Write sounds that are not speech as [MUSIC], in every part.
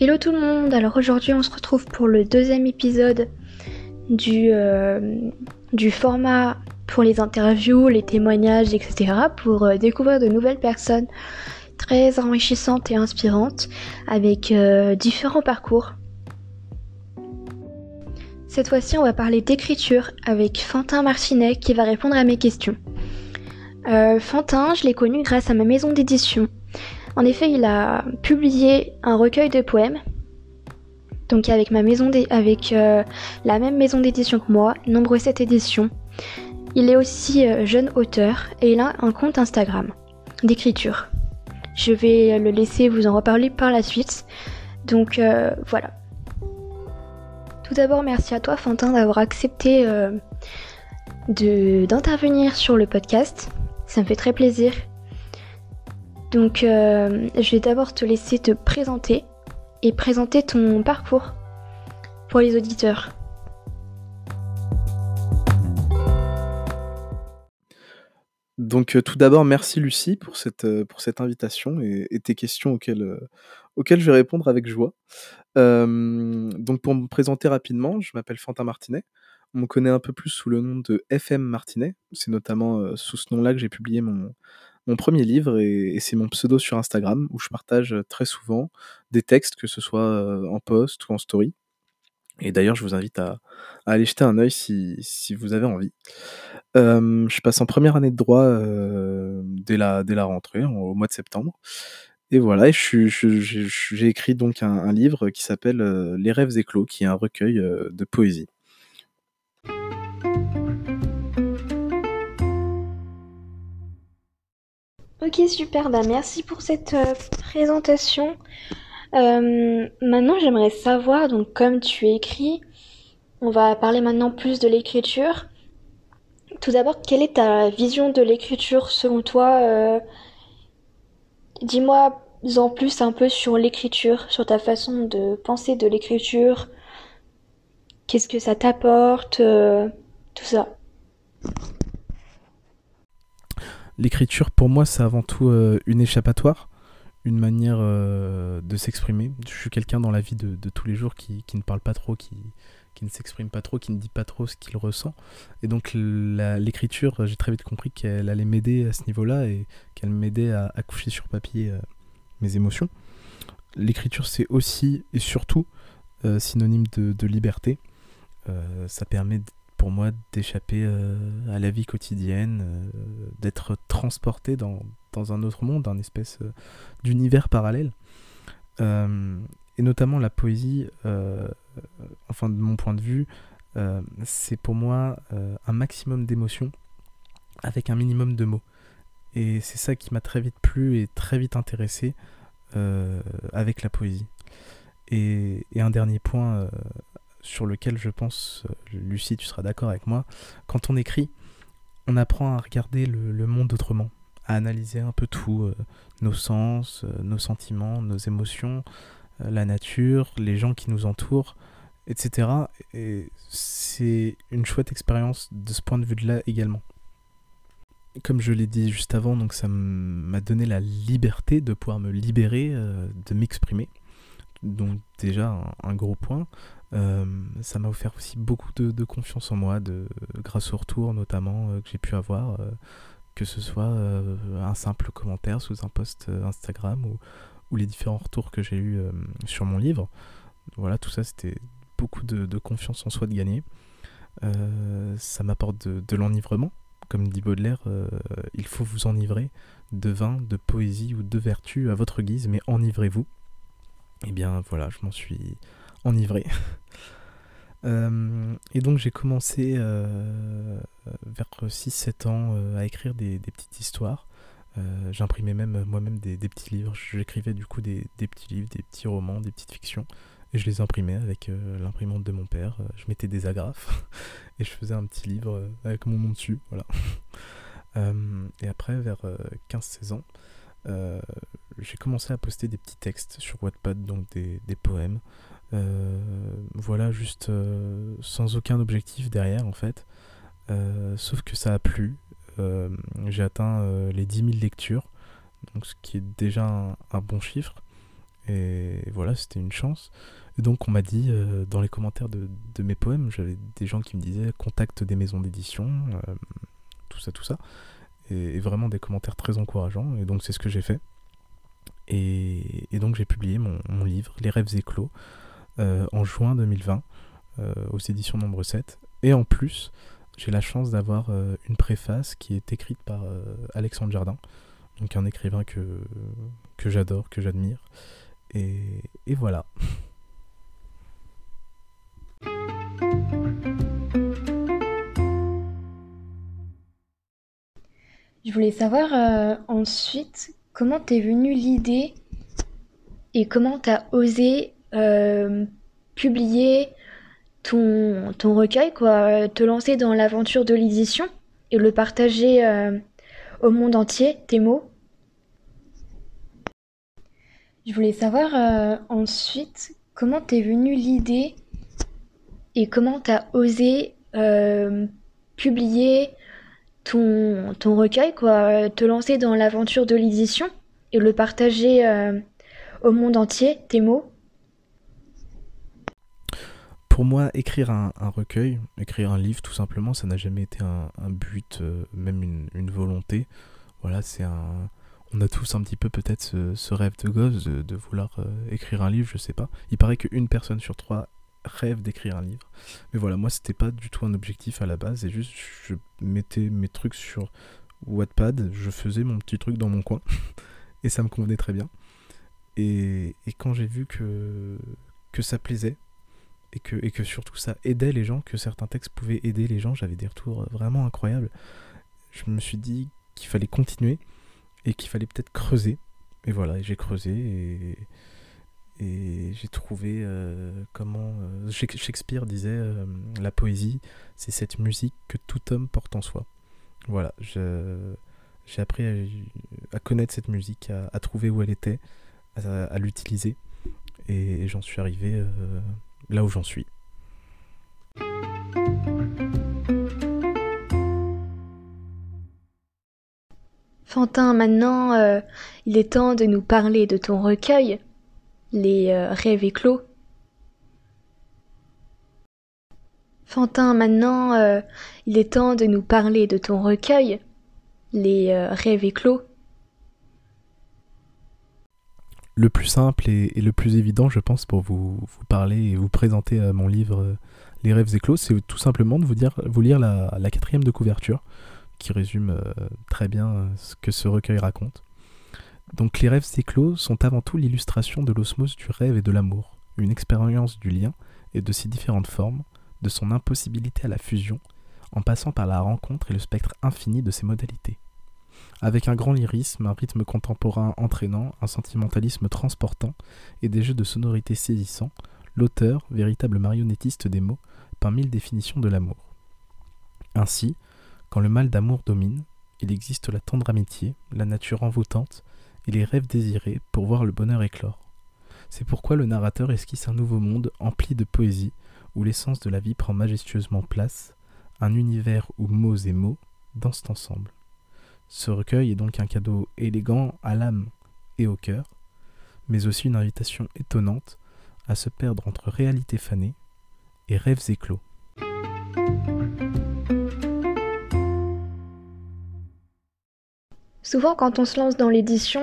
Hello tout le monde, alors aujourd'hui on se retrouve pour le deuxième épisode du, euh, format pour les interviews, les témoignages, etc. pour euh, découvrir de nouvelles personnes très enrichissantes et inspirantes avec euh, différents parcours. Cette fois-ci on va parler d'écriture avec Fantin Martinet qui va répondre à mes questions. Fantin, je l'ai connu grâce à ma maison d'édition en effet, il a publié un recueil de poèmes. Donc avec ma maison avec euh, la même maison d'édition que moi, nombre 7 éditions. Il est aussi euh, jeune auteur et il a un compte Instagram d'écriture. Je vais le laisser vous en reparler par la suite. Donc euh, voilà. Tout d'abord, merci à toi Fantin d'avoir accepté d'intervenir sur le podcast. Ça me fait très plaisir donc euh, je vais d'abord te laisser te présenter et présenter ton parcours pour les auditeurs. Donc euh, tout d'abord, merci Lucie pour cette, euh, invitation et, tes questions auxquelles, auxquelles je vais répondre avec joie. donc pour me présenter rapidement, je m'appelle Fantin Martinet. On me connaît un peu plus sous le nom de FM Martinet. C'est notamment sous ce nom-là que j'ai publié mon, mon premier livre et, c'est mon pseudo sur Instagram où je partage très souvent des textes, que ce soit euh, en post ou en story. Et d'ailleurs, je vous invite à, aller jeter un œil si, vous avez envie. Euh, je passe en première année de droit euh, dès, la, dès la rentrée, au mois de septembre. Et voilà, j'ai écrit donc un, un livre qui s'appelle Les rêves éclos, qui est un recueil de poésie. Ok, super, bah merci pour cette euh, présentation. Euh, maintenant, j'aimerais savoir, donc comme tu écris, on va parler maintenant plus de l'écriture. Tout d'abord, quelle est ta vision de l'écriture selon toi euh, Dis-moi en plus un peu sur l'écriture, sur ta façon de penser de l'écriture. Qu'est-ce que ça t'apporte Tout ça. L'écriture, pour moi, c'est avant tout euh, une échappatoire, une manière euh, de s'exprimer. Je suis quelqu'un dans la vie de, tous les jours qui, ne parle pas trop, qui, ne s'exprime pas trop, qui ne dit pas trop ce qu'il ressent. Et donc l'écriture, j'ai très vite compris qu'elle allait m'aider à ce niveau-là et qu'elle m'aidait à, à, coucher sur papier euh, mes émotions. L'écriture, c'est aussi et surtout synonyme de, de liberté. ça permet pour moi d'échapper euh, à la vie quotidienne, euh, d'être transporté dans, dans, un autre monde, un espèce euh, d'univers parallèle. et notamment la poésie, enfin de mon point de vue, c'est pour moi un maximum d'émotions avec un minimum de mots. Et c'est ça qui m'a très vite plu et très vite intéressé avec la poésie. Et, et un dernier point sur lequel je pense, euh, Lucie, tu seras d'accord avec moi, quand on écrit, on apprend à regarder le, monde autrement, à analyser un peu tout, euh, nos sens, euh, nos sentiments, nos émotions, la nature, les gens qui nous entourent, etc. Et c'est une chouette expérience de ce point de vue-là également. Comme je l'ai dit juste avant, donc ça m'a donné la liberté de pouvoir me libérer, de m'exprimer. Donc déjà un gros point. Euh, ça m'a offert aussi beaucoup de, confiance en moi, de, grâce au retour notamment euh, que j'ai pu avoir, euh, que ce soit un simple commentaire sous un post Instagram ou, les différents retours que j'ai eu sur mon livre. Voilà, tout ça c'était beaucoup de, confiance en soi de gagner. ça m'apporte de, de l'enivrement, comme dit Baudelaire, il faut vous enivrer de vin, de poésie ou de vertu à votre guise, mais enivrez-vous. Et eh bien voilà, je m'en suis enivré. Euh, et donc j'ai commencé euh, vers 6-7 ans euh, à écrire des, petites histoires. J'imprimais même moi-même des, petits livres. J'écrivais du coup des, petits livres, des petits romans, des petites fictions. Et je les imprimais avec l'imprimante de mon père. Je mettais des agrafes [LAUGHS] et je faisais un petit livre avec mon nom dessus. Voilà. [LAUGHS] et après, vers 15-16 ans, j'ai commencé à poster des petits textes sur Wattpad, donc des, des poèmes. Euh, voilà, juste euh, sans aucun objectif derrière en fait. Euh, sauf que ça a plu. J'ai atteint les 10 000 lectures, donc ce qui est déjà un, bon chiffre. Et voilà, c'était une chance. Donc on m'a dit dans les commentaires de, mes poèmes, j'avais des gens qui me disaient contacte des maisons d'édition, tout ça, tout ça. Et, vraiment des commentaires très encourageants. Et donc c'est ce que j'ai fait. Et, donc j'ai publié mon, livre, Les rêves éclos, en juin 2020, aux éditions Nombre 7. Et en plus, j'ai la chance d'avoir une préface qui est écrite par Alexandre Jardin, donc un écrivain que, j'adore, que j'admire. Et, voilà. Je voulais savoir euh, ensuite comment t'es venue l'idée et comment t'as osé euh, publier ton, ton recueil, quoi, te lancer dans l'aventure de l'édition et le partager euh, au monde entier, tes mots. Je voulais savoir ensuite comment t'es venue l'idée et comment tu as osé euh, publier ton, ton recueil, quoi, te lancer dans l'aventure de l'édition et le partager euh, au monde entier, tes mots Pour moi, écrire un, recueil, écrire un livre, tout simplement, ça n'a jamais été un, but, euh, même une, volonté. Voilà, c'est un. On a tous un petit peu peut-être ce, rêve de gosse de, vouloir écrire un livre, je sais pas. Il paraît qu'une personne sur trois rêve d'écrire un livre. Mais voilà, moi c'était pas du tout un objectif à la base, et juste je mettais mes trucs sur Wattpad, je faisais mon petit truc dans mon coin, [LAUGHS] et ça me convenait très bien. Et, quand j'ai vu que, que ça plaisait, et que, et que surtout ça aidait les gens, que certains textes pouvaient aider les gens, j'avais des retours vraiment incroyables, je me suis dit qu'il fallait continuer, et qu'il fallait peut-être creuser. Et voilà, j'ai creusé, et j'ai trouvé euh, comment euh, Shakespeare disait euh, la poésie c'est cette musique que tout homme porte en soi. Voilà j'ai appris à, connaître cette musique à, trouver où elle était à, l'utiliser. Et, j'en suis arrivé là où j'en suis Fantin, maintenant, il est temps de nous parler de ton recueil les euh, rêves éclos. Fantin, maintenant, euh, il est temps de nous parler de ton recueil, les euh, rêves éclos. Le plus simple et, le plus évident, je pense, pour vous, parler et vous présenter mon livre Les rêves éclos, c'est tout simplement de vous, dire, vous lire la, la quatrième de couverture, qui résume très bien ce que ce recueil raconte. Donc les rêves éclos sont avant tout l'illustration de l'osmose du rêve et de l'amour, une expérience du lien et de ses différentes formes, de son impossibilité à la fusion, en passant par la rencontre et le spectre infini de ses modalités. Avec un grand lyrisme, un rythme contemporain entraînant, un sentimentalisme transportant et des jeux de sonorité saisissants, l'auteur, véritable marionnettiste des mots, peint mille définitions de l'amour. Ainsi, quand le mal d'amour domine, il existe la tendre amitié, la nature envoûtante, et les rêves désirés pour voir le bonheur éclore. C'est pourquoi le narrateur esquisse un nouveau monde empli de poésie, où l'essence de la vie prend majestueusement place, un univers où mots et mots dansent ensemble. Ce recueil est donc un cadeau élégant à l'âme et au cœur, mais aussi une invitation étonnante à se perdre entre réalité fanée et rêves éclos. Souvent, quand on se lance dans l'édition,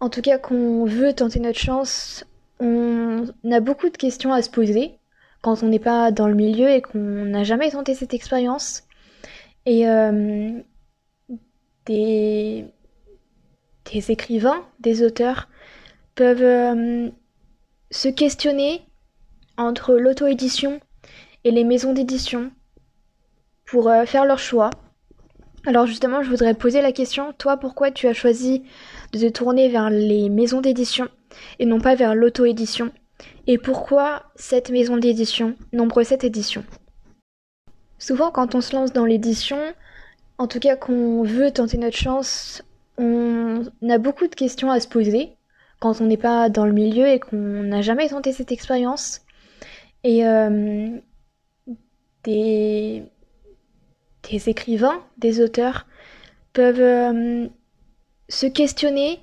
en tout cas qu'on veut tenter notre chance, on a beaucoup de questions à se poser quand on n'est pas dans le milieu et qu'on n'a jamais tenté cette expérience. Euh, des, des, écrivains, des auteurs peuvent euh, se questionner entre l'auto-édition et les maisons d'édition pour euh, faire leur choix. Alors justement, je voudrais poser la question, toi, pourquoi tu as choisi de te tourner vers les maisons d'édition et non pas vers l'auto-édition? Et pourquoi cette maison d'édition, nombre 7 éditions? Souvent, quand on se lance dans l'édition, en tout cas qu'on veut tenter notre chance, on a beaucoup de questions à se poser quand on n'est pas dans le milieu et qu'on n'a jamais tenté cette expérience. Et euh, des écrivains, des auteurs peuvent euh, se questionner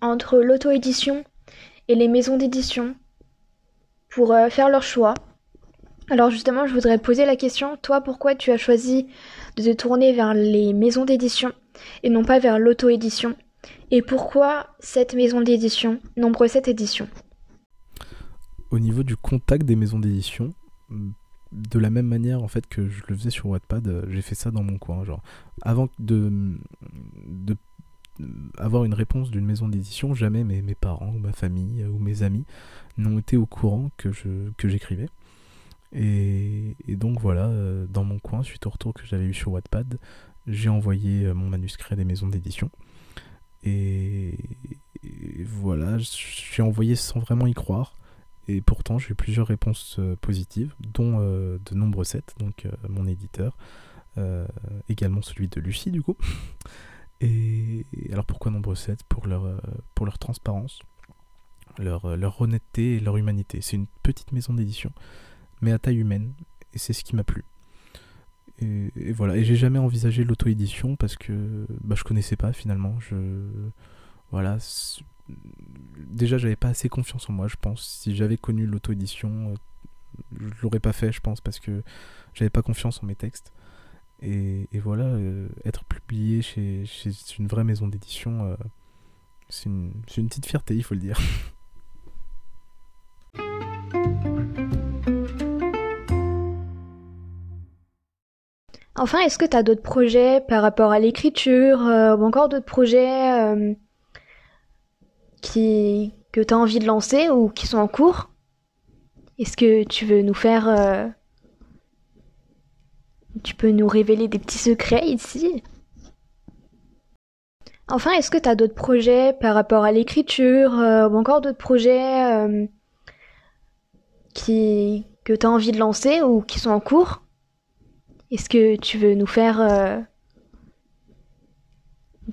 entre l'auto-édition et les maisons d'édition pour euh, faire leur choix. Alors justement, je voudrais poser la question, toi, pourquoi tu as choisi de te tourner vers les maisons d'édition et non pas vers l'auto-édition? Et pourquoi cette maison d'édition, nombre 7 éditions Au niveau du contact des maisons d'édition, de la même manière en fait que je le faisais sur Wattpad, euh, j'ai fait ça dans mon coin. Avant de, de avoir une réponse d'une maison d'édition, jamais mes, parents ou ma famille ou mes amis n'ont été au courant que je que Et, donc voilà, euh, dans mon coin, suite au retour que j'avais eu sur Wattpad, j'ai envoyé euh, mon manuscrit à des maisons d'édition. Et, voilà, j'ai envoyé sans vraiment y croire. Et pourtant, j'ai eu plusieurs réponses euh, positives, dont de nombreux sets, donc mon éditeur, également celui de Lucie, du coup. Et, alors pourquoi nombreux sets pour leur, pour leur transparence, leur, leur honnêteté et leur humanité. C'est une petite maison d'édition, mais à taille humaine, et c'est ce qui m'a plu. Et, voilà, et j'ai jamais envisagé l'auto-édition parce que bah, je connaissais pas finalement. Je, voilà, déjà j'avais pas assez confiance en moi, je pense. Si j'avais connu l'auto-édition, euh, je l'aurais pas fait, je pense, parce que j'avais pas confiance en mes textes. Et, voilà, euh, être publié chez, une vraie maison d'édition, euh, c'est une, une petite fierté, il faut le dire. [LAUGHS] Enfin, est-ce que tu as d'autres projets par rapport à l'écriture ou encore d'autres projets qui, que tu as envie de lancer ou qui sont en cours? Est-ce que tu veux nous faire... Euh, tu peux nous révéler des petits secrets ici? Enfin, est-ce que tu as d'autres projets par rapport à l'écriture euh, ou encore d'autres projets euh, que tu as envie de lancer ou qui sont en cours? Est-ce que tu veux nous faire...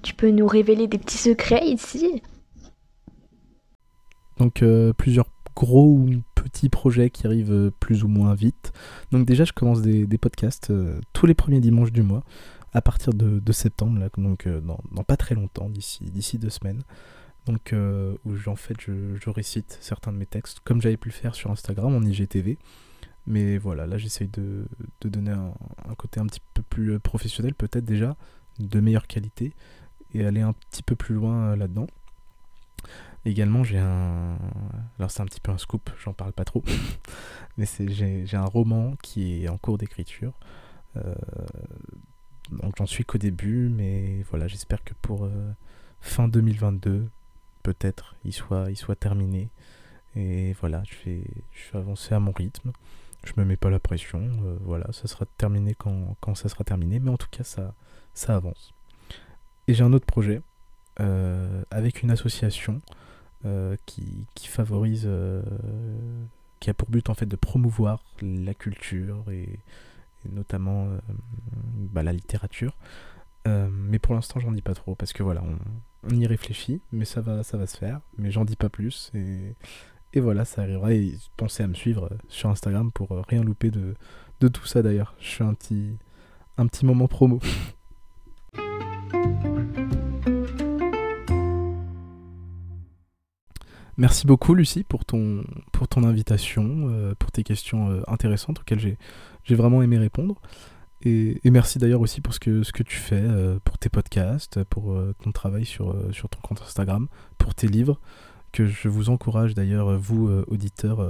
tu peux nous révéler des petits secrets ici? Donc euh, plusieurs gros ou petits projets qui arrivent euh, plus ou moins vite. Donc déjà je commence des, podcasts euh, tous les premiers dimanches du mois à partir de, septembre, donc dans, pas très longtemps, d'ici deux semaines. Donc où en fait je, récite certains de mes textes comme j'avais pu le faire sur Instagram en IGTV. Mais voilà, là j'essaye de, donner un, un, côté un petit peu plus professionnel peut-être déjà, de meilleure qualité, et aller un petit peu plus loin là-dedans. Également, j'ai un. Alors, c'est un petit peu un scoop, j'en parle pas trop. [LAUGHS] Mais j'ai un roman qui est en cours d'écriture. Euh, donc, j'en suis qu'au début, mais voilà, j'espère que pour euh, fin 2022, peut-être, il soit, il soit terminé. Et voilà, je vais, je vais avancer à mon rythme. Je me mets pas la pression. Euh, voilà, ça sera terminé quand, quand ça sera terminé. Mais en tout cas, ça, ça avance. Et j'ai un autre projet avec une association euh, qui, favorise, euh, qui a pour but en fait de promouvoir la culture et, notamment euh, bah, la littérature. mais pour l'instant, j'en dis pas trop parce que voilà, on, y réfléchit, mais ça va, ça va se faire. Mais j'en dis pas plus et, et voilà, ça arrivera. Et pensez à me suivre sur Instagram pour rien louper de, de tout ça d'ailleurs. Je fais un petit, un petit moment promo. [LAUGHS] Merci beaucoup Lucie pour ton, pour ton invitation, euh, pour tes questions euh, intéressantes auxquelles j'ai vraiment aimé répondre. Et, merci d'ailleurs aussi pour ce que, ce que tu fais, euh, pour tes podcasts, pour ton travail sur, sur ton compte Instagram, pour tes livres, que je vous encourage d'ailleurs, vous auditeurs,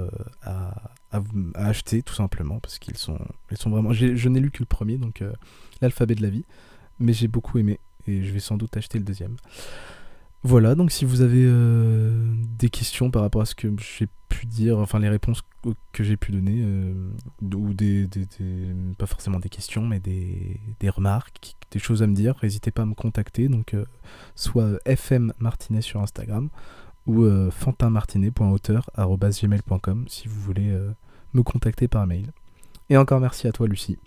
à, à, acheter tout simplement, parce qu'ils sont, ils sont vraiment... Je n'ai lu que le premier, donc l'alphabet de la vie, mais j'ai beaucoup aimé, et je vais sans doute acheter le deuxième. Voilà, donc si vous avez euh, des questions par rapport à ce que j'ai pu dire, enfin les réponses que j'ai pu donner, euh, ou des, pas forcément des questions, mais des, remarques, des choses à me dire, n'hésitez pas à me contacter, donc euh, soit FM Martinet sur Instagram, ou fantinmartinet.auteur.gmail.com si vous voulez me contacter par mail. Et encore merci à toi Lucie.